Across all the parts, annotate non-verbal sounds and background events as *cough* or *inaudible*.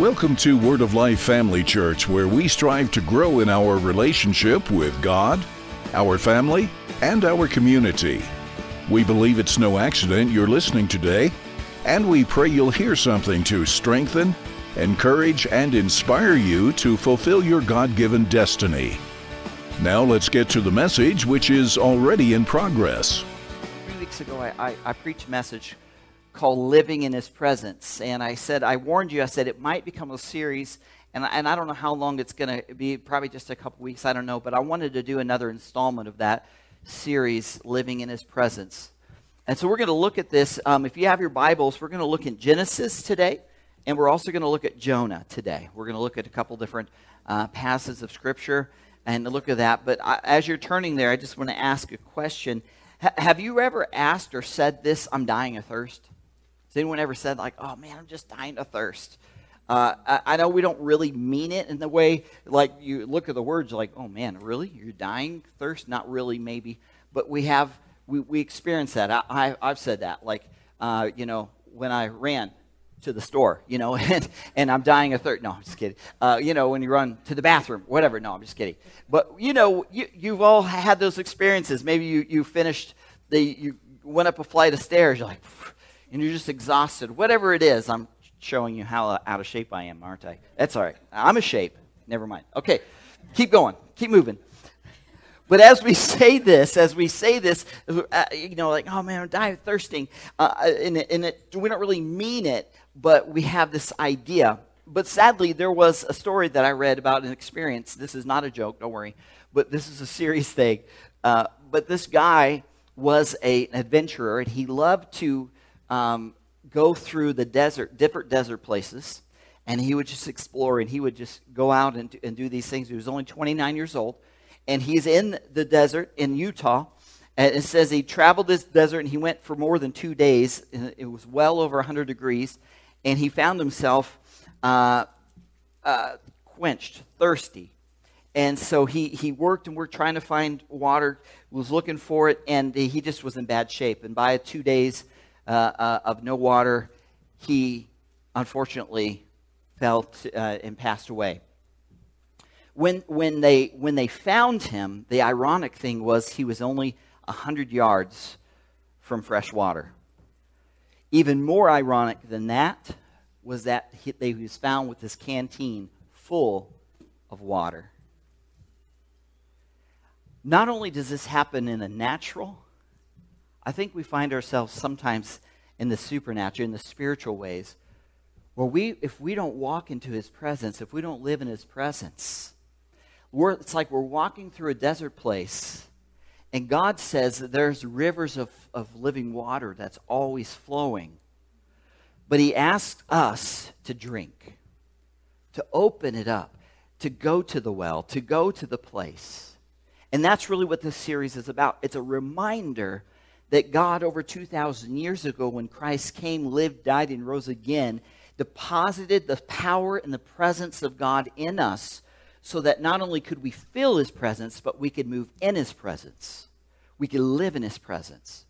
Welcome to Word of Life Family Church, where we strive to grow in our relationship with God, our family, and our community. We believe it's no accident you're listening today, and we pray you'll hear something to strengthen, encourage, and inspire you to fulfill your God given destiny. Now let's get to the message, which is already in progress. Three weeks ago, I, I, I preached a message called Living in His Presence. And I said, I warned you, I said it might become a series. And, and I don't know how long it's going to be, probably just a couple weeks, I don't know. But I wanted to do another installment of that series, Living in His Presence. And so we're going to look at this. Um, if you have your Bibles, we're going to look in Genesis today. And we're also going to look at Jonah today. We're going to look at a couple different uh, passages of Scripture and look at that. But I, as you're turning there, I just want to ask a question. H- have you ever asked or said this, I'm dying of thirst? Has anyone ever said, like, oh man, I'm just dying of thirst? Uh, I, I, know we don't really mean it in the way, like, you look at the words, like, oh man, really? You're dying thirst? Not really, maybe. But we have, we, we experience that. I, I, have said that. Like, uh, you know, when I ran to the store, you know, *laughs* and, and I'm dying of thirst. No, I'm just kidding. Uh, you know, when you run to the bathroom, whatever. No, I'm just kidding. But, you know, you, you've all had those experiences. Maybe you, you finished, the, you went up a flight of stairs. You're like, and you're just exhausted, whatever it is, I'm showing you how out of shape I am, aren't I? That's all right. I'm a shape. Never mind. Okay, keep going. Keep moving. But as we say this, as we say this, uh, you know, like, oh man, I'm dying thirsting, uh, and, it, and it, we don't really mean it, but we have this idea. But sadly, there was a story that I read about an experience. This is not a joke, don't worry, but this is a serious thing. Uh, but this guy was a, an adventurer, and he loved to um, go through the desert, different desert places, and he would just explore and he would just go out and, and do these things. He was only 29 years old, and he's in the desert in Utah. And it says he traveled this desert and he went for more than two days. It was well over 100 degrees, and he found himself uh, uh, quenched, thirsty. And so he, he worked and worked trying to find water, was looking for it, and he just was in bad shape. And by two days, uh, uh, of no water, he unfortunately fell to, uh, and passed away. When, when, they, when they found him, the ironic thing was he was only 100 yards from fresh water. Even more ironic than that was that he, he was found with this canteen full of water. Not only does this happen in a natural, I think we find ourselves sometimes in the supernatural, in the spiritual ways, where we, if we don't walk into his presence, if we don't live in his presence, it's like we're walking through a desert place, and God says that there's rivers of, of living water that's always flowing. But he asked us to drink, to open it up, to go to the well, to go to the place. And that's really what this series is about. It's a reminder that God, over 2,000 years ago, when Christ came, lived, died, and rose again, deposited the power and the presence of God in us so that not only could we feel his presence, but we could move in his presence. We could live in his presence.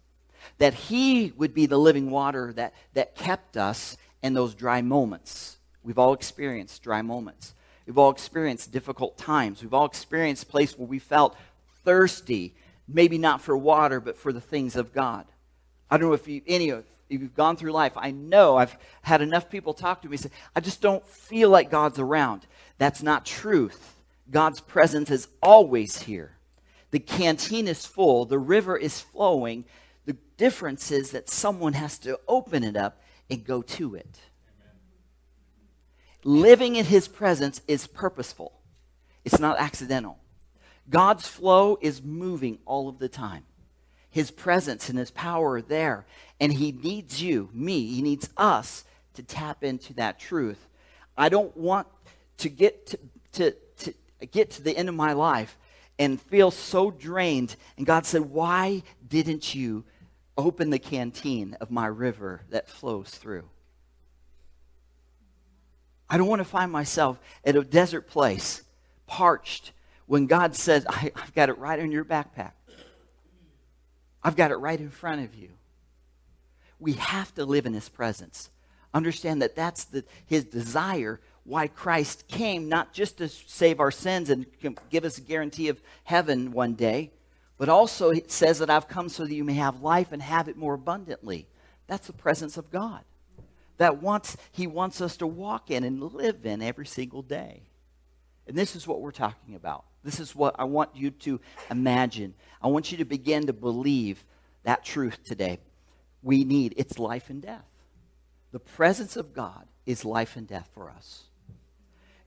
That he would be the living water that, that kept us in those dry moments. We've all experienced dry moments. We've all experienced difficult times. We've all experienced places where we felt thirsty maybe not for water, but for the things of God. I don't know if you, any of you've gone through life. I know I've had enough people talk to me say, I just don't feel like God's around. That's not truth. God's presence is always here. The canteen is full, the river is flowing. The difference is that someone has to open it up and go to it. Living in his presence is purposeful, it's not accidental. God's flow is moving all of the time. His presence and his power are there. And he needs you, me, he needs us to tap into that truth. I don't want to get to, to, to get to the end of my life and feel so drained. And God said, Why didn't you open the canteen of my river that flows through? I don't want to find myself at a desert place, parched, when God says, I, have got it right in your backpack, I've got it right in front of you. We have to live in His presence. Understand that that's the, His desire why Christ came, not just to save our sins and give us a guarantee of heaven one day, but also it says that I've come so that you may have life and have it more abundantly. That's the presence of God. That wants he wants us to walk in and live in every single day. And this is what we're talking about. This is what I want you to imagine. I want you to begin to believe that truth today. We need it's life and death. The presence of God is life and death for us.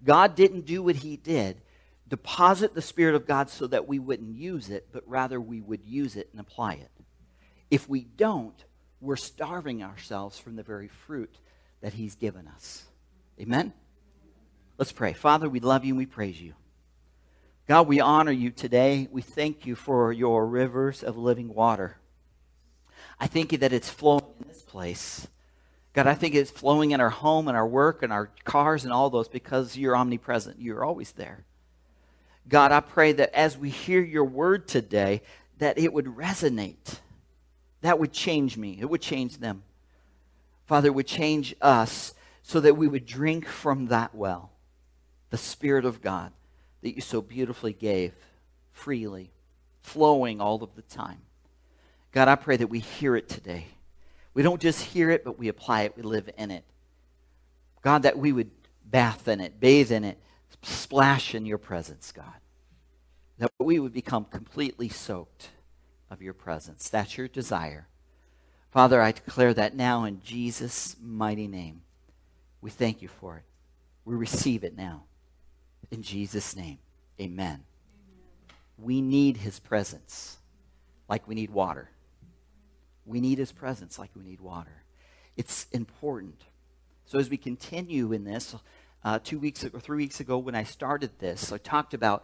God didn't do what he did, deposit the Spirit of God so that we wouldn't use it, but rather we would use it and apply it. If we don't, we're starving ourselves from the very fruit that he's given us. Amen? Let's pray. Father, we love you and we praise you. God, we honor you today. We thank you for your rivers of living water. I thank you that it's flowing in this place. God, I think it's flowing in our home and our work and our cars and all those because you're omnipresent. You're always there. God, I pray that as we hear your word today, that it would resonate. That would change me. It would change them. Father, it would change us so that we would drink from that well, the Spirit of God that you so beautifully gave freely, flowing all of the time. God, I pray that we hear it today we don't just hear it, but we apply it, we live in it. God, that we would bath in it, bathe in it, splash in your presence, God. That we would become completely soaked of your presence. That's your desire. Father, I declare that now in Jesus' mighty name. We thank you for it. We receive it now. In Jesus' name, amen. We need his presence like we need water. We need his presence like we need water. It's important. So as we continue in this, uh, two weeks or three weeks ago when I started this, I talked about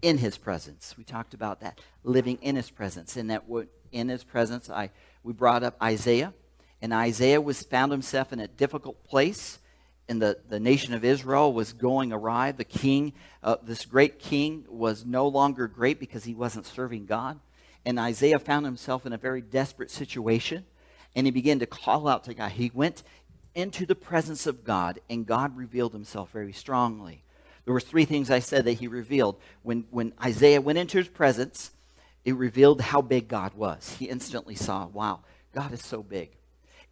in his presence. We talked about that living in his presence, and that in his presence, I we brought up Isaiah, and Isaiah was found himself in a difficult place, and the, the nation of Israel was going awry. The king, uh, this great king, was no longer great because he wasn't serving God. And Isaiah found himself in a very desperate situation, and he began to call out to God. He went into the presence of God, and God revealed himself very strongly. There were three things I said that he revealed. When, when Isaiah went into his presence, it revealed how big God was. He instantly saw, wow, God is so big.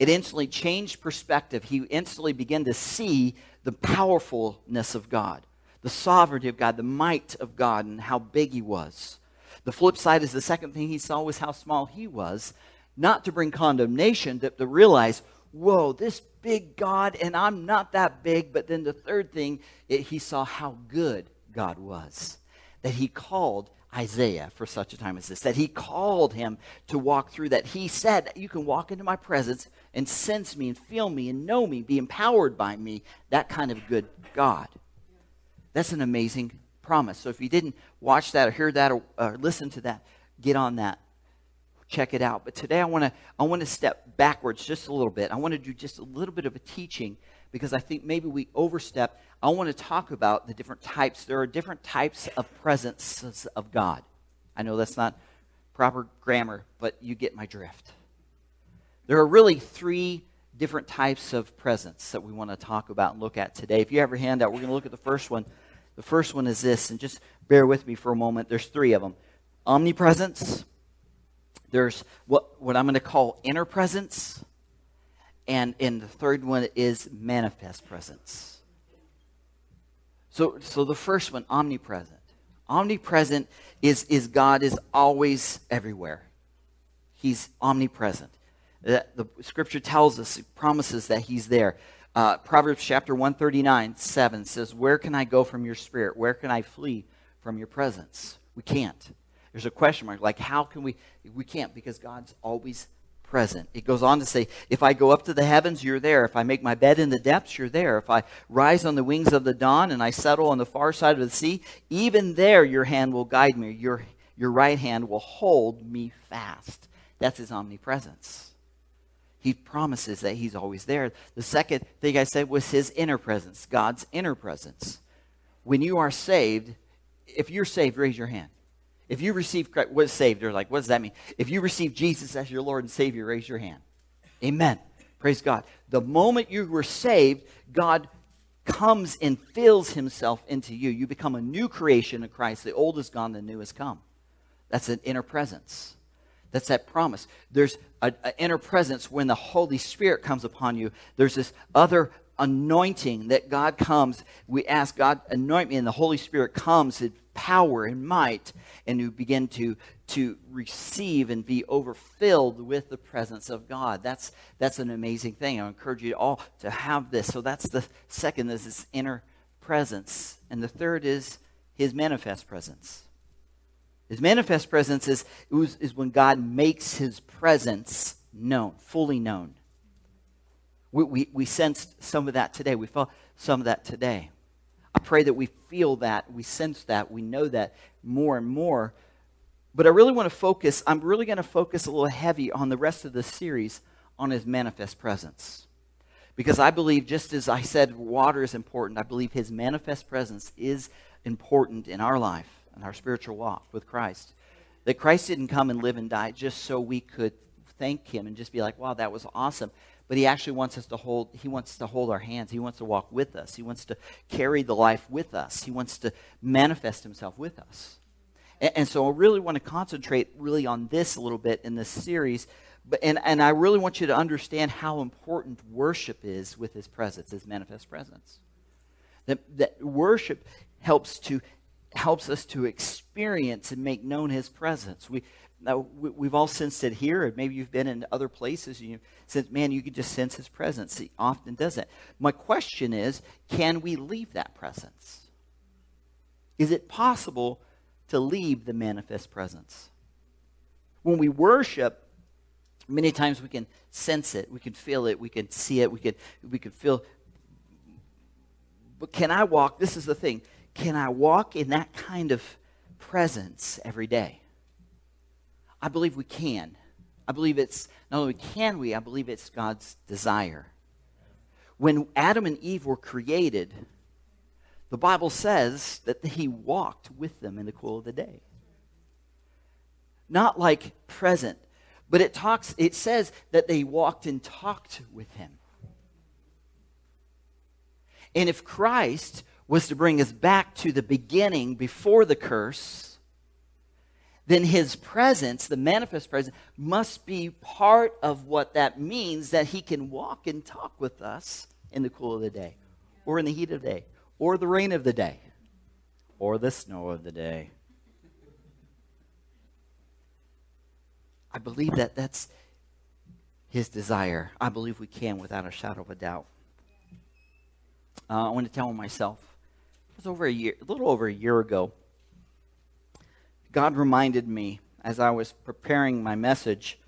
It instantly changed perspective. He instantly began to see the powerfulness of God, the sovereignty of God, the might of God, and how big he was. The flip side is the second thing he saw was how small he was, not to bring condemnation, but to realize, whoa, this big God, and I'm not that big. But then the third thing, it, he saw how good God was, that he called Isaiah for such a time as this, that he called him to walk through that. He said, You can walk into my presence and sense me and feel me and know me, be empowered by me, that kind of good God. That's an amazing promise. So if you didn't watch that or hear that or, or listen to that, get on that. Check it out. But today I want to I want to step backwards just a little bit. I want to do just a little bit of a teaching because I think maybe we overstep. I want to talk about the different types. There are different types of presences of God. I know that's not proper grammar, but you get my drift. There are really three different types of presence that we want to talk about and look at today. If you have your hand out, we're going to look at the first one the first one is this, and just bear with me for a moment. There's three of them omnipresence, there's what, what I'm going to call inner presence, and, and the third one is manifest presence. So, so the first one, omnipresent. Omnipresent is, is God is always everywhere. He's omnipresent. The, the scripture tells us, promises that he's there. Uh, Proverbs chapter 139, 7 says, Where can I go from your spirit? Where can I flee from your presence? We can't. There's a question mark. Like, how can we? We can't because God's always present. It goes on to say, If I go up to the heavens, you're there. If I make my bed in the depths, you're there. If I rise on the wings of the dawn and I settle on the far side of the sea, even there your hand will guide me. Your, your right hand will hold me fast. That's his omnipresence. He promises that He's always there. The second thing I said was His inner presence, God's inner presence. When you are saved, if you're saved, raise your hand. If you receive Christ, what is saved? They're like, what does that mean? If you receive Jesus as your Lord and Savior, raise your hand. Amen. Praise God. The moment you were saved, God comes and fills himself into you. You become a new creation in Christ. The old is gone, the new has come. That's an inner presence. That's that promise. There's an inner presence when the Holy Spirit comes upon you. There's this other anointing that God comes. We ask God, anoint me, and the Holy Spirit comes in power and might, and you begin to, to receive and be overfilled with the presence of God. That's, that's an amazing thing. I encourage you all to have this. So that's the second is this inner presence. And the third is his manifest presence. His manifest presence is, is when God makes his presence known, fully known. We, we, we sensed some of that today. We felt some of that today. I pray that we feel that, we sense that, we know that more and more. But I really want to focus, I'm really going to focus a little heavy on the rest of the series on his manifest presence. Because I believe, just as I said, water is important, I believe his manifest presence is important in our life and our spiritual walk with Christ. That Christ didn't come and live and die just so we could thank him and just be like, wow, that was awesome. But he actually wants us to hold he wants to hold our hands. He wants to walk with us. He wants to carry the life with us. He wants to manifest himself with us. And, and so i really want to concentrate really on this a little bit in this series but and, and i really want you to understand how important worship is with his presence his manifest presence. That, that worship helps to helps us to experience and make known his presence we now, we've all sensed it here, and maybe you've been in other places, and you sense, man, you can just sense his presence. He often does it. My question is can we leave that presence? Is it possible to leave the manifest presence? When we worship, many times we can sense it, we can feel it, we can see it, we can, we can feel. But can I walk? This is the thing. Can I walk in that kind of presence every day? I believe we can. I believe it's not only can we, I believe it's God's desire. When Adam and Eve were created, the Bible says that he walked with them in the cool of the day. Not like present, but it talks it says that they walked and talked with him. And if Christ was to bring us back to the beginning before the curse, then his presence, the manifest presence, must be part of what that means that he can walk and talk with us in the cool of the day, or in the heat of the day, or the rain of the day, or the snow of the day. I believe that that's his desire. I believe we can without a shadow of a doubt. Uh, I want to tell myself, was over a year, a little over a year ago. God reminded me as I was preparing my message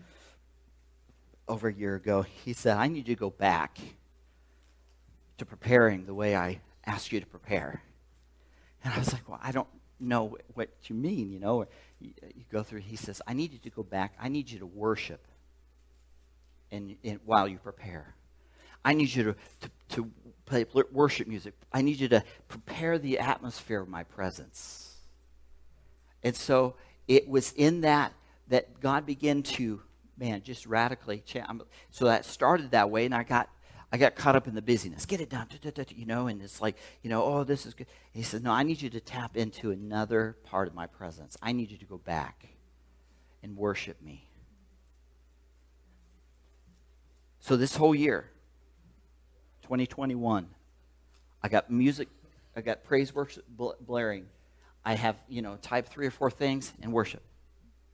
over a year ago, He said, I need you to go back to preparing the way I asked you to prepare. And I was like, Well, I don't know what you mean, you know. You, uh, you go through, He says, I need you to go back. I need you to worship in, while you prepare. I need you to, to, to play worship music. I need you to prepare the atmosphere of my presence. And so it was in that that God began to, man, just radically change. So that started that way, and I got I got caught up in the busyness. Get it done, you know, and it's like, you know, oh, this is good. And he says, no, I need you to tap into another part of my presence. I need you to go back and worship me. So this whole year, 2021, I got music, I got praise worship blaring I have, you know, type three or four things and worship.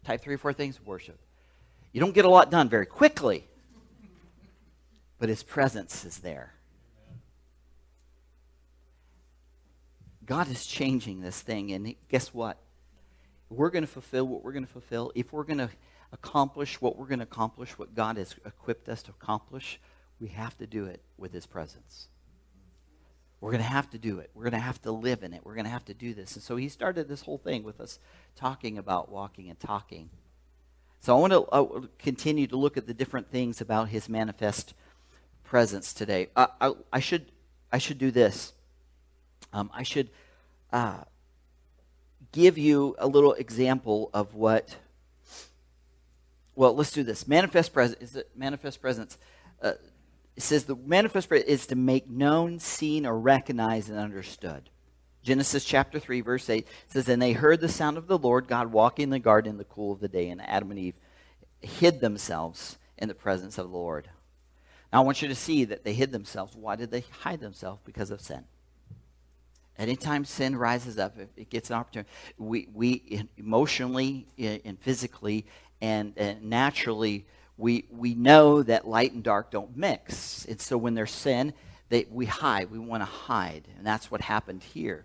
Type three or four things, worship. You don't get a lot done very quickly, but his presence is there. God is changing this thing, and guess what? We're going to fulfill what we're going to fulfill. If we're going to accomplish what we're going to accomplish, what God has equipped us to accomplish, we have to do it with his presence. We're going to have to do it. We're going to have to live in it. We're going to have to do this. And so he started this whole thing with us talking about walking and talking. So I want to uh, continue to look at the different things about his manifest presence today. I, I, I should, I should do this. Um, I should uh, give you a little example of what. Well, let's do this. Manifest presence. Is it manifest presence? It says the manifest presence is to make known, seen, or recognized and understood. Genesis chapter 3, verse 8 says, And they heard the sound of the Lord God walking in the garden in the cool of the day, and Adam and Eve hid themselves in the presence of the Lord. Now I want you to see that they hid themselves. Why did they hide themselves? Because of sin. Anytime sin rises up, it gets an opportunity. We, we emotionally eh, and physically and, and naturally, we, we know that light and dark don't mix. And so when there's sin, they, we hide. We want to hide. And that's what happened here.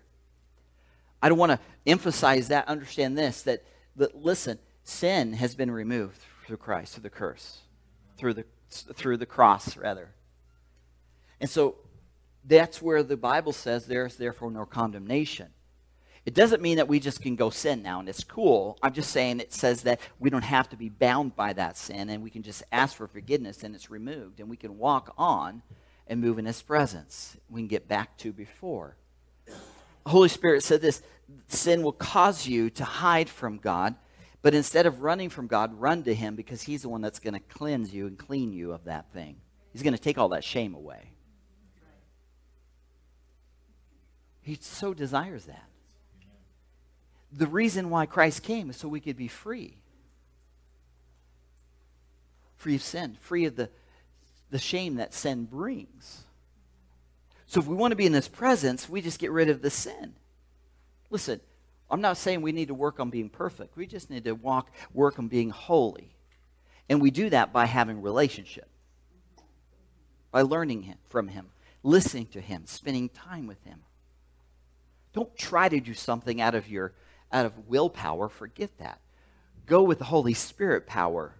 I don't want to emphasize that. Understand this that, that, listen, sin has been removed through Christ, through the curse, through the, through the cross, rather. And so that's where the Bible says there's therefore no condemnation. It doesn't mean that we just can go sin now and it's cool. I'm just saying it says that we don't have to be bound by that sin and we can just ask for forgiveness and it's removed and we can walk on and move in His presence. We can get back to before. Holy Spirit said this sin will cause you to hide from God, but instead of running from God, run to Him because He's the one that's going to cleanse you and clean you of that thing. He's going to take all that shame away. He so desires that. The reason why Christ came is so we could be free. Free of sin, free of the, the shame that sin brings. So if we want to be in his presence, we just get rid of the sin. Listen, I'm not saying we need to work on being perfect. We just need to walk work on being holy. And we do that by having relationship. By learning him, from him, listening to him, spending time with him. Don't try to do something out of your out of willpower. Forget that. Go with the Holy Spirit power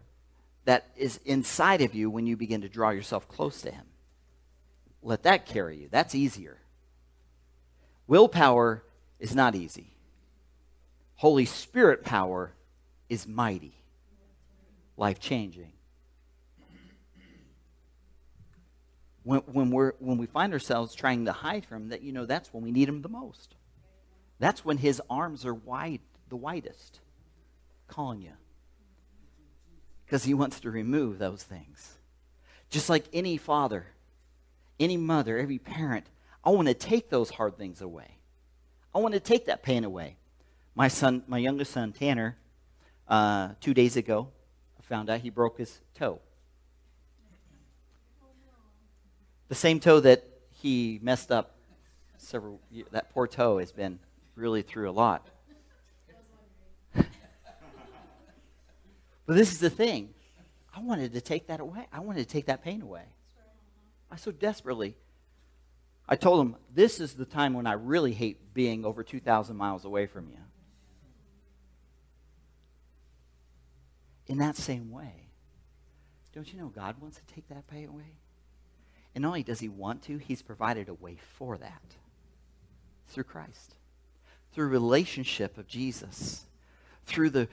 that is inside of you when you begin to draw yourself close to him. Let that carry you. That's easier. Willpower is not easy. Holy Spirit power is mighty, life changing. When, when, we're, when we find ourselves trying to hide from that you know that's when we need him the most. That's when his arms are wide, the widest, calling you. Because he wants to remove those things. Just like any father, any mother, every parent, I want to take those hard things away. I want to take that pain away. My son, my youngest son, Tanner, uh, two days ago, I found out he broke his toe. The same toe that he messed up several. That poor toe has been really through a lot. *laughs* but this is the thing. I wanted to take that away. I wanted to take that pain away. I so desperately. I told him, this is the time when I really hate being over 2,000 miles away from you. In that same way, don't you know God wants to take that pain away? And not only does he want to, he's provided a way for that through Christ through relationship of Jesus, through the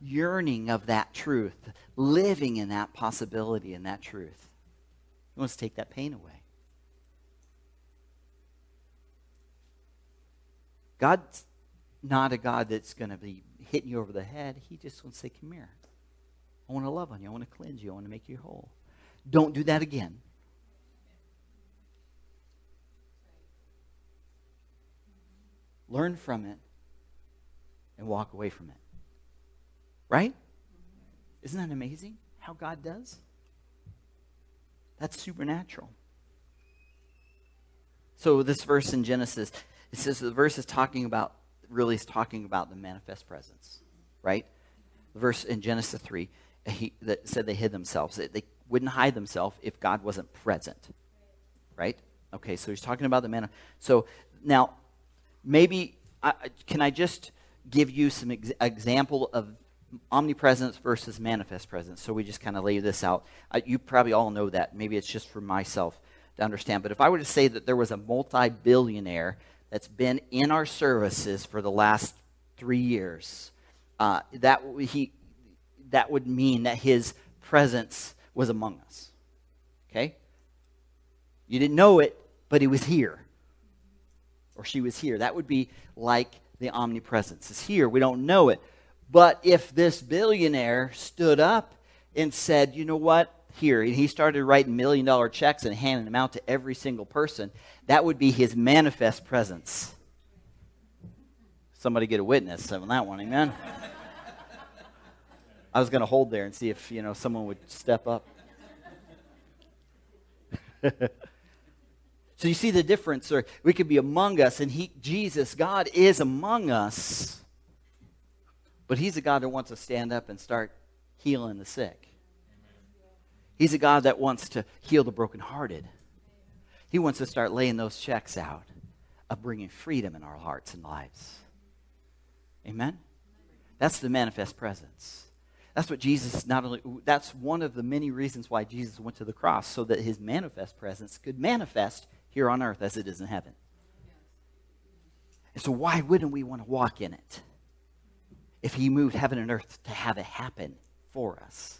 yearning of that truth, living in that possibility and that truth. He wants to take that pain away. God's not a God that's going to be hitting you over the head. He just wants to say, Come here. I want to love on you. I want to cleanse you. I want to make you whole. Don't do that again. Learn from it, and walk away from it. Right? Isn't that amazing how God does? That's supernatural. So this verse in Genesis, it says the verse is talking about really is talking about the manifest presence, right? The verse in Genesis 3 he, that said they hid themselves. They, they wouldn't hide themselves if God wasn't present, right? Okay, so he's talking about the man. So now maybe I, can I just give you some ex- example of omnipresence versus manifest presence? So we just kind of lay this out. Uh, you probably all know that. Maybe it's just for myself to understand. But if I were to say that there was a multi-billionaire that's been in our services for the last three years, uh, that he that would mean that his presence was among us. Okay? You didn't know it, but he was here or she was here. That would be like the omnipresence is here. We don't know it. But if this billionaire stood up and said, you know what? here and he started writing million dollar checks and handing them out to every single person, that would be his manifest presence. Somebody get a witness on that one, amen? I was going to hold there and see if, you know, someone would step up. *laughs* so you see the difference, or we could be among us, and he, Jesus, God is among us, but He's a God that wants to stand up and start healing the sick. He's a God that wants to heal the brokenhearted. He wants to start laying those checks out of bringing freedom in our hearts and lives. Amen? That's the manifest presence. That's what Jesus not only, that's one of the many reasons why Jesus went to the cross, so that his manifest presence could manifest here on earth as it is in heaven. And so, why wouldn't we want to walk in it if he moved heaven and earth to have it happen for us?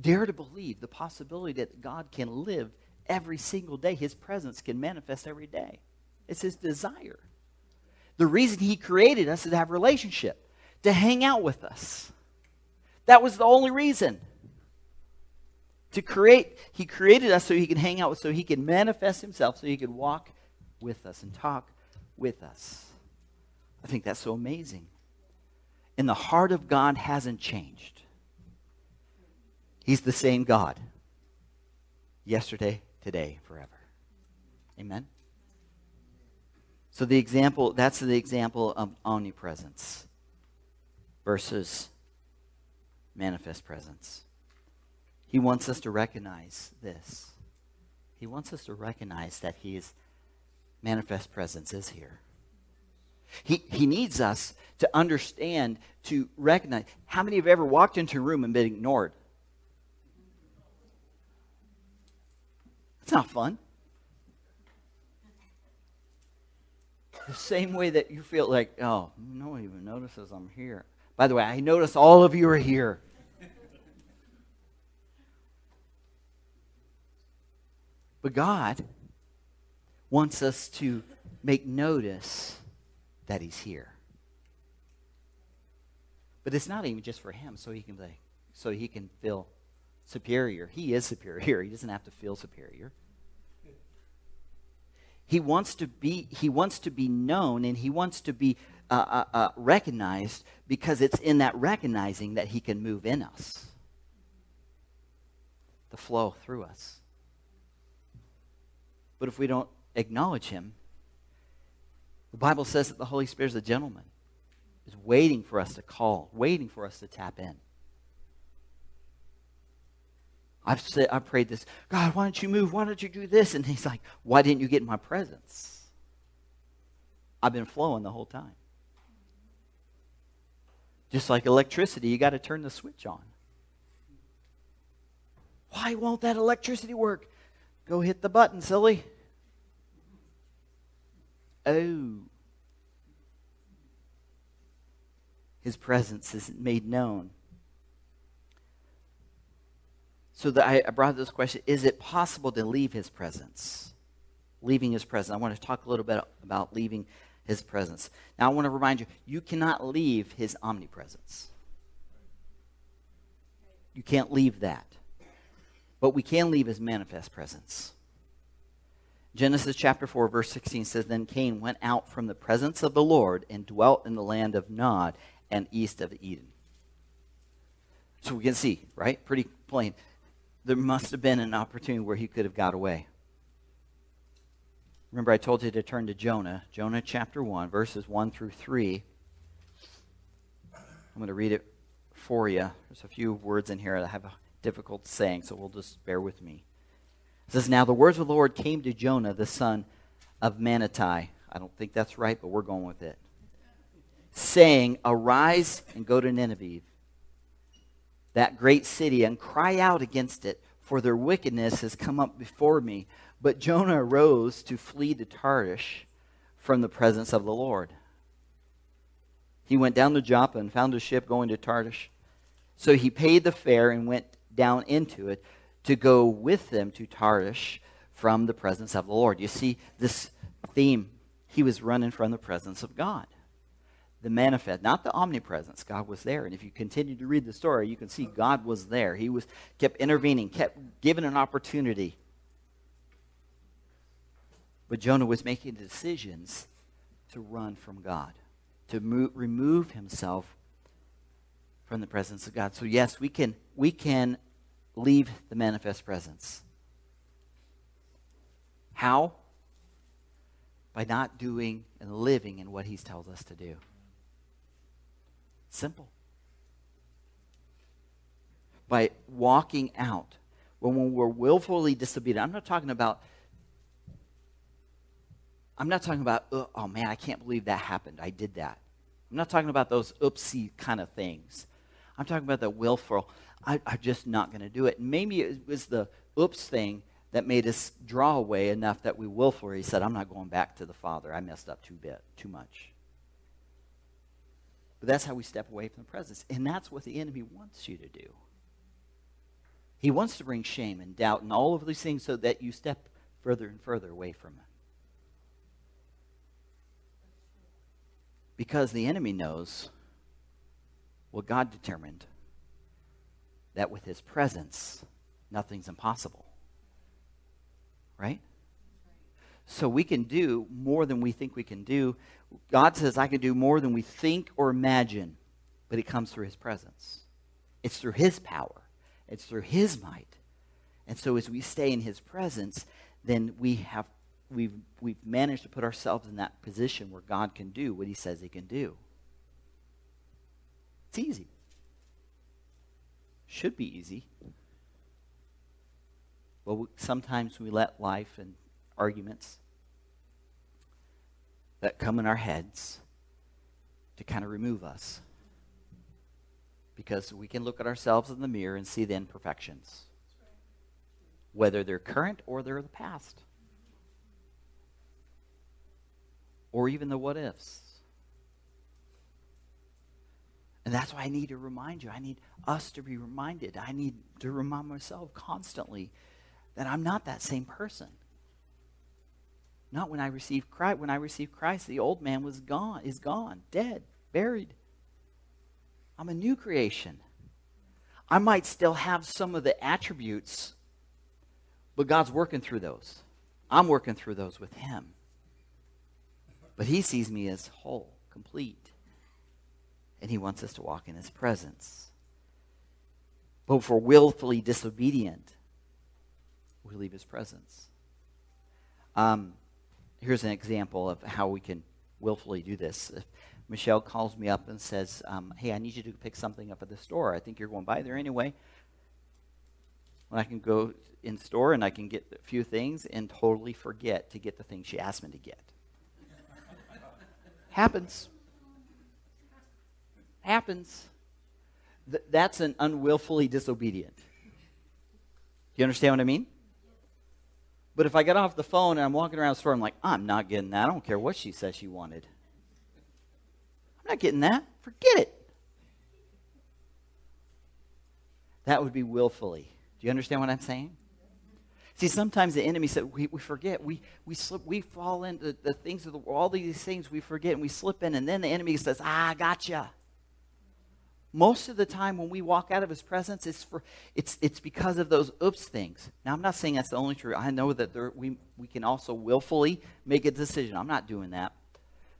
Dare to believe the possibility that God can live every single day, his presence can manifest every day. It's his desire. The reason he created us is to have relationship, to hang out with us. That was the only reason. To create, he created us so he could hang out with, so he could manifest himself, so he could walk with us and talk with us. I think that's so amazing. And the heart of God hasn't changed. He's the same God. Yesterday, today, forever. Amen. So the example, that's the example of omnipresence versus manifest presence. He wants us to recognize this. He wants us to recognize that His manifest presence is here. He, he needs us to understand, to recognize. How many have ever walked into a room and been ignored? It's not fun. The same way that you feel like, oh, no one even notices I'm here. By the way, I notice all of you are here. But God wants us to make notice that He's here. But it's not even just for Him, so He can so He can feel superior. He is superior. *laughs* He doesn't have to feel superior. He wants to be, he wants to be known and he wants to be uh, uh, uh, recognized because it's in that recognizing that he can move in us, the flow through us. But if we don't acknowledge him, the Bible says that the Holy Spirit is a gentleman, is waiting for us to call, waiting for us to tap in. I've said, I prayed this, God, why don't you move? Why don't you do this? And he's like, why didn't you get in my presence? I've been flowing the whole time. Just like electricity, you got to turn the switch on. Why won't that electricity work? Go hit the button, silly. Oh. His presence is made known. So the, I, I brought this question Is it possible to leave his presence? Leaving his presence. I want to talk a little bit about leaving his presence. Now, I want to remind you you cannot leave his omnipresence. You can't leave that. But we can leave his manifest presence. Genesis chapter 4, verse 16 says Then Cain went out from the presence of the Lord and dwelt in the land of Nod and east of Eden. So we can see, right? Pretty plain there must have been an opportunity where he could have got away. Remember, I told you to turn to Jonah, Jonah chapter 1, verses 1 through 3. I'm going to read it for you. There's a few words in here that I have a difficult saying, so we'll just bear with me. It says, Now the words of the Lord came to Jonah, the son of Amittai. I don't think that's right, but we're going with it. Saying, Arise and go to Nineveh that great city and cry out against it, for their wickedness has come up before me. But Jonah arose to flee to Tarshish from the presence of the Lord. He went down to Joppa and found a ship going to Tarshish. So he paid the fare and went down into it to go with them to Tarshish from the presence of the Lord. You see this theme. He was running from the presence of God. the manifest, not the omnipresence. God was there. And if you continue to read the story, you can see God was there. He was kept intervening, kept giving an opportunity. But Jonah was making decisions to run from God, to mo- remove himself from the presence of God. So yes, we can we can leave the manifest presence. How? By not doing and living in what he's tells us to do. Simple. By walking out. When we're willfully disobedient, I'm not talking about I'm not talking about, oh man, I can't believe that happened. I did that. I'm not talking about those oopsie kind of things. I'm talking about the willful, I, am just not going to do it. Maybe it was the oops thing that made us draw away enough that we willfully said, I'm not going back to the Father. I messed up too bit, too much. But that's how we step away from the presence. And that's what the enemy wants you to do. He wants to bring shame and doubt and all of these things so that you step further and further away from it. Because the enemy knows what God determined that with his presence, nothing's impossible. Right? So we can do more than we think we can do. God says, I can do more than we think or imagine, but it comes through his presence. It's through his power, it's through his might. And so as we stay in his presence, then we have we've we've managed to put ourselves in that position where God can do what he says he can do. It's easy. Should be easy. But we, sometimes we let life and arguments that come in our heads to kind of remove us. Because we can look at ourselves in the mirror and see the imperfections, whether they're current or they're the past, or even the what ifs. And that's why I need to remind you. I need us to be reminded. I need to remind myself constantly that I'm not that same person. Not when I received Christ. When I received Christ, the old man was gone, is gone, dead, buried. I'm a new creation. I might still have some of the attributes, but God's working through those. I'm working through those with Him. But He sees me as whole, complete and he wants us to walk in his presence. But if we're willfully disobedient, we leave his presence. Um, here's an example of how we can willfully do this. If Michelle calls me up and says, um, Hey, I need you to pick something up at the store. I think you're going by there anyway. When I can go in store and I can get a few things and totally forget to get the thing she asked me to get. *laughs* Happens happens. Th- that's an unwillfully disobedient. Do you understand what I mean? But if I get off the phone and I'm walking around the store, I'm like, I'm not getting that. I don't care what she says she wanted. I'm not getting that. Forget it. That would be willfully. Do you understand what I'm saying? See, sometimes the enemy said we, we forget. We, we slip, we fall into the things of the all these things we forget and we slip in, and then the enemy says, Ah, gotcha most of the time when we walk out of his presence it's for it's it's because of those oops things. Now i'm not saying that's the only truth. I know that there, we we can also willfully make a decision. I'm not doing that.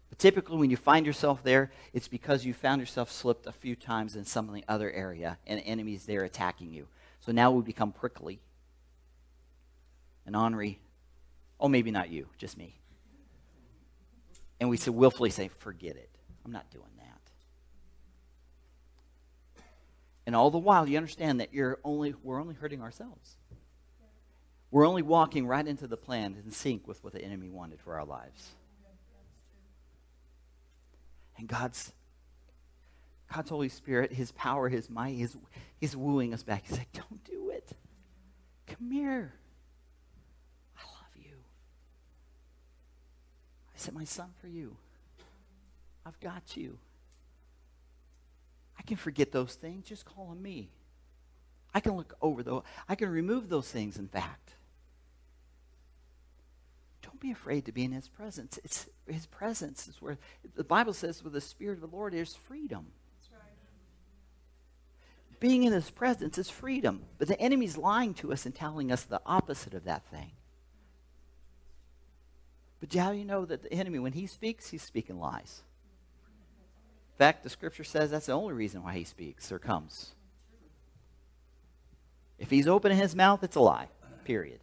But typically when you find yourself there it's because you found yourself slipped a few times in some of the other area and enemy's there attacking you. So now we become prickly. And ornery oh maybe not you just me. And we say willfully say forget it. I'm not doing that And all the while, you understand that you're only, we're only hurting ourselves. We're only walking right into the plan in sync with what the enemy wanted for our lives. And God's God's Holy Spirit, His power, His might, His, He's wooing us back. He's like, don't do it. Come here. I love you. I sent my son for you. I've got you. I can forget those things. Just call on me. I can look over those. I can remove those things, in fact. Don't be afraid to be in his presence. It's his presence is where the Bible says with the Spirit of the Lord there's freedom. Being in his presence is freedom. But the enemy's lying to us and telling us the opposite of that thing. But how do you know that the enemy, when he speaks, he's speaking lies? In fact, the scripture says that's the only reason why he speaks or comes. If he's opening his mouth, it's a lie. Period.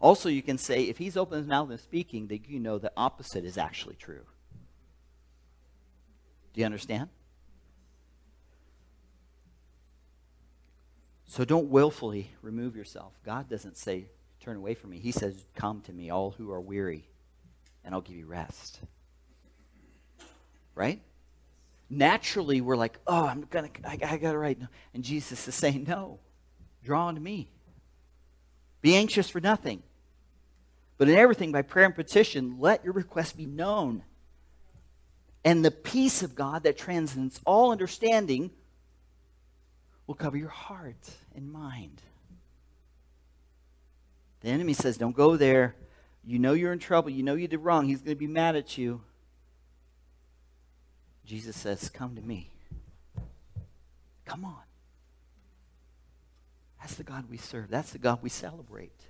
Also, you can say if he's opening his mouth and speaking, that you know the opposite is actually true. Do you understand? So don't willfully remove yourself. God doesn't say, turn away from me. He says, come to me, all who are weary, and I'll give you rest. Right? Naturally, we're like, oh, I'm gonna, I, I got it right. And Jesus is saying, no, draw unto me. Be anxious for nothing. But in everything, by prayer and petition, let your request be known. And the peace of God that transcends all understanding will cover your heart and mind. The enemy says, Don't go there. You know you're in trouble. You know you did wrong. He's going to be mad at you. Jesus says, Come to me. Come on. That's the God we serve. That's the God we celebrate.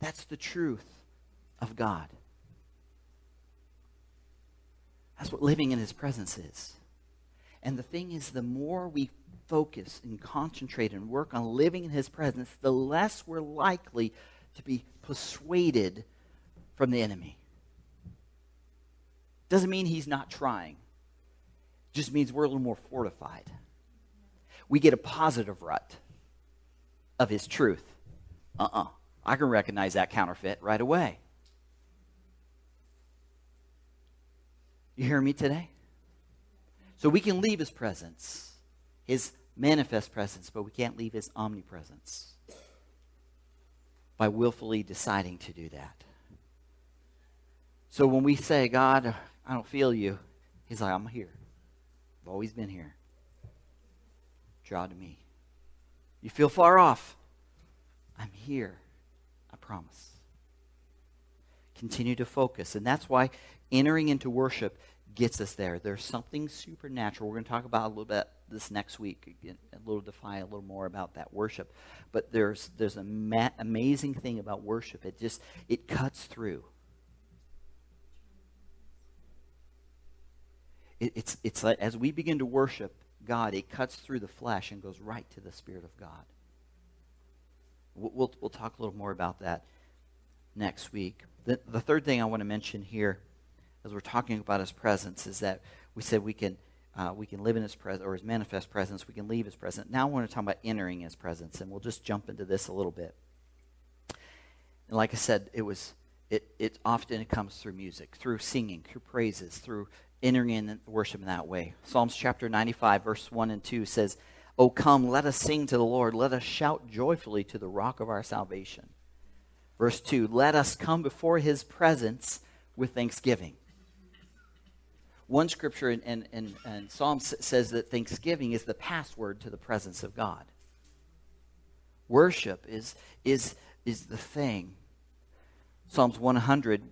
That's the truth of God. That's what living in His presence is. And the thing is, the more we focus and concentrate and work on living in His presence, the less we're likely to be persuaded from the enemy. Doesn't mean He's not trying, just means we're a little more fortified. We get a positive rut of His truth. Uh uh-uh. uh I can recognize that counterfeit right away. You hear me today? So we can leave his presence, his manifest presence, but we can't leave his omnipresence by willfully deciding to do that. So when we say, God, I don't feel you, he's like, I'm here. I've always been here. Draw to me. You feel far off. I'm here I promise. Continue to focus. And that's why entering into worship gets us there. There's something supernatural. We're going to talk about a little bit this next week, a little define a little more about that worship. But there's there's a ma- amazing thing about worship. It just it cuts through. It, it's it's like as we begin to worship God, it cuts through the flesh and goes right to the Spirit of God. We'll, we'll talk a little more about that next week. The, the third thing I want to mention here, as we're talking about his presence, is that we said we can, uh, we can live in his presence, or his manifest presence, we can leave his presence. Now I want to talk about entering his presence, and we'll just jump into this a little bit. And like I said, it was it, it often comes through music, through singing, through praises, through entering in worship in that way. Psalms chapter 95, verse 1 and 2 says, Oh, come, let us sing to the Lord. Let us shout joyfully to the rock of our salvation. Verse 2 Let us come before his presence with thanksgiving. One scripture in, in, in, in Psalms says that thanksgiving is the password to the presence of God. Worship is, is, is the thing. Psalms 100,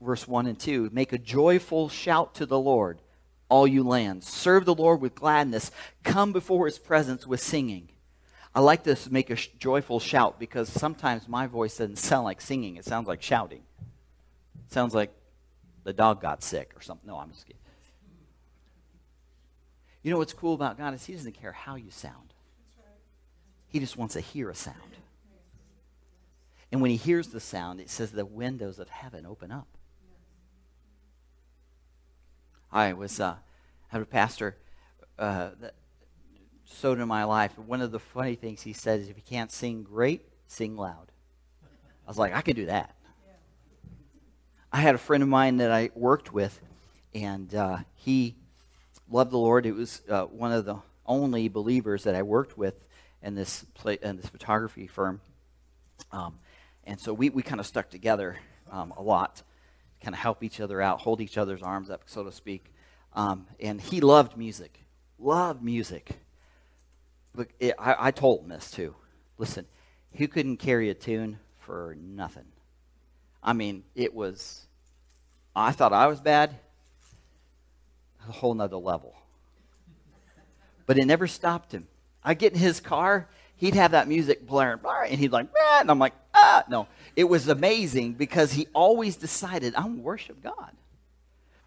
verse 1 and 2 Make a joyful shout to the Lord all you lands. Serve the Lord with gladness. Come before his presence with singing. I like this make a sh- joyful shout because sometimes my voice doesn't sound like singing. It sounds like shouting. It sounds like the dog got sick or something. No, I'm just kidding. You know what's cool about God is he doesn't care how you sound. He just wants to hear a sound. And when he hears the sound, it says the windows of heaven open up. I was uh, had a pastor uh, that sowed in my life. One of the funny things he said is, if you can't sing great, sing loud. I was like, I can do that. I had a friend of mine that I worked with, and uh, he loved the Lord. It was uh, one of the only believers that I worked with in this play, in this photography firm, um, and so we, we kind of stuck together um, a lot kind of help each other out, hold each other's arms up, so to speak. Um, and he loved music, loved music. But it, I, I told him this too. Listen, He couldn't carry a tune for nothing. I mean, it was, I thought I was bad, a whole nother level. But it never stopped him. I get in his car, he'd have that music blaring, and he'd like, ah, and I'm like, ah. No, it was amazing because he always decided, I'm worship God.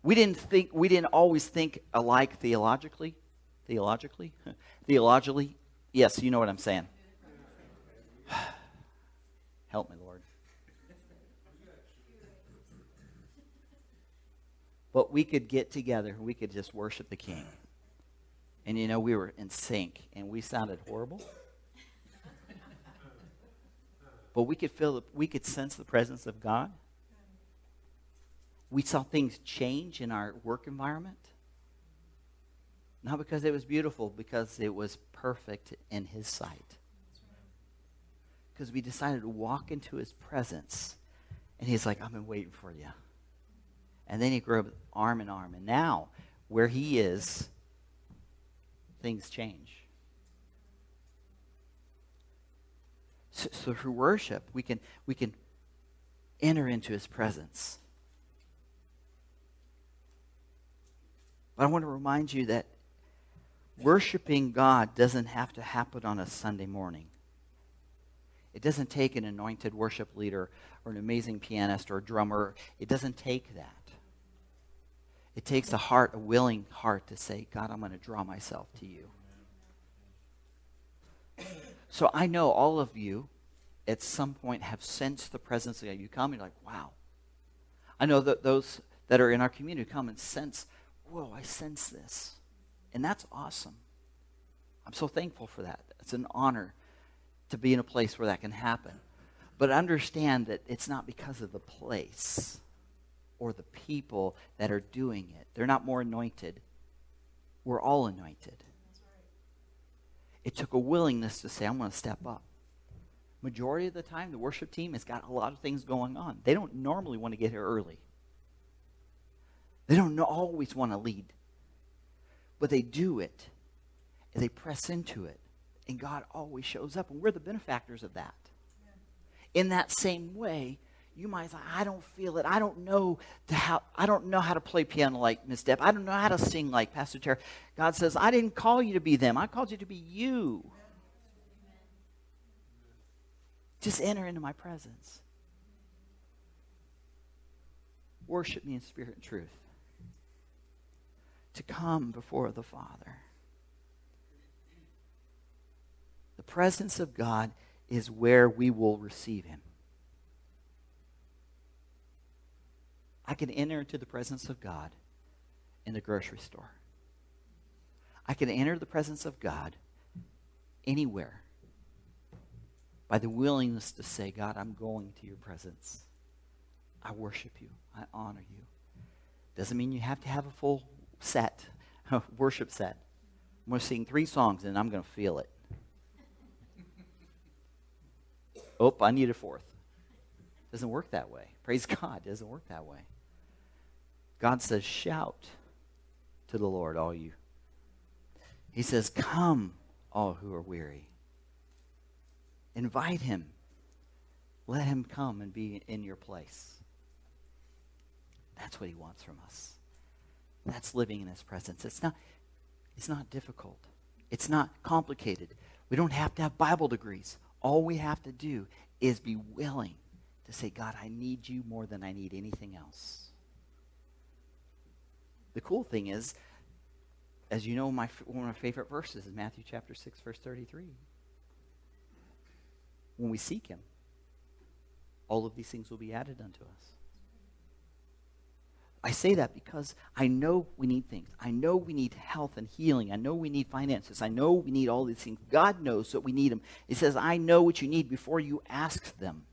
We didn't think, we didn't always think alike theologically. Theologically? *laughs* theologically? Yes, you know what I'm saying. *sighs* Help me, Lord. But we could get together, we could just worship the King. And you know, we were in sync and we sounded horrible. But we could feel, we could sense the presence of God. We saw things change in our work environment. Not because it was beautiful, because it was perfect in His sight. Because we decided to walk into His presence. And He's like, I've been waiting for you. And then He grew up arm in arm. And now, where He is, things change. So, through worship, we can, we can enter into His presence. But I want to remind you that worshiping God doesn't have to happen on a Sunday morning. It doesn't take an anointed worship leader or an amazing pianist or a drummer. It doesn't take that. It takes a heart, a willing heart to say, God, I'm going to draw myself to you. So I know all of you at some point have sensed the presence of God. You come and you're like, wow. I know that those that are in our community come and sense whoa, I sense this. And that's awesome. I'm so thankful for that. It's an honor to be in a place where that can happen. But understand that it's not because of the place or the people that are doing it. They're not more anointed. We're all anointed. It took a willingness to say, I'm going to step up. Majority of the time, the worship team has got a lot of things going on. They don't normally want to get here early. They don't always want to lead, but they do it and they press into it. And God always shows up, and we're the benefactors of that. In that same way, you might say, I don't feel it. I don't know how I don't know how to play piano like Miss Deb. I don't know how to sing like Pastor Tara. God says, I didn't call you to be them. I called you to be you. Just enter into my presence. Worship me in spirit and truth to come before the Father. The presence of God is where we will receive Him. I can enter into the presence of God in the grocery store. I can enter the presence of God anywhere by the willingness to say, God, I'm going to your presence. I worship you. I honor you. Doesn't mean you have to have a full set, a *laughs* worship set. I'm going to sing three songs and I'm going to feel it. *laughs* oh, I need a fourth. Doesn't work that way. Praise God. Doesn't work that way. God says, shout to the Lord, all you. He says, come, all who are weary. Invite him. Let him come and be in your place. That's what he wants from us. That's living in his presence. It's not, it's not difficult. It's not complicated. We don't have to have Bible degrees. All we have to do is be willing to say, God, I need you more than I need anything else. The cool thing is, as you know, my, one of my favorite verses is Matthew chapter 6, verse 33. When we seek him, all of these things will be added unto us. I say that because I know we need things. I know we need health and healing. I know we need finances. I know we need all these things. God knows that we need them. He says, I know what you need before you ask them.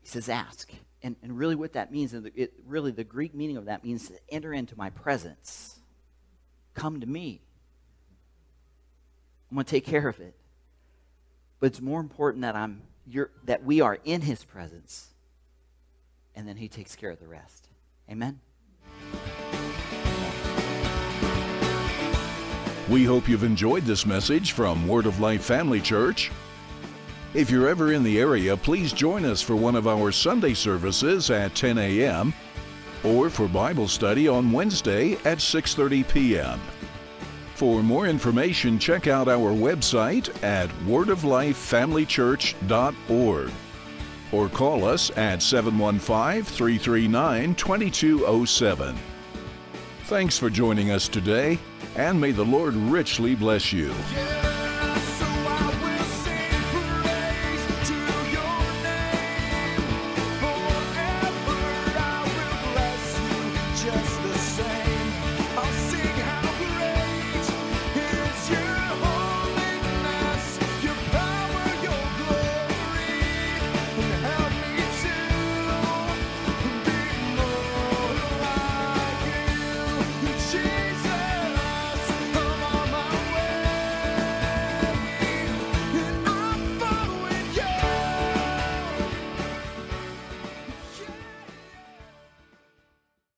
He says, ask. And, and really, what that means, and it, really the Greek meaning of that means enter into my presence. Come to me. I'm going to take care of it. But it's more important that, I'm, you that we are in his presence and then He takes care of the rest. Amen? We hope you've enjoyed this message from Word of Life Family Church. If you're ever in the area, please join us for one of our Sunday services at 10 a.m. or for Bible study on Wednesday at 6:30 p.m. For more information, check out our website at wordoflifefamilychurch.org or call us at 715 339 2207. Thanks for joining us today, and may the Lord richly bless you.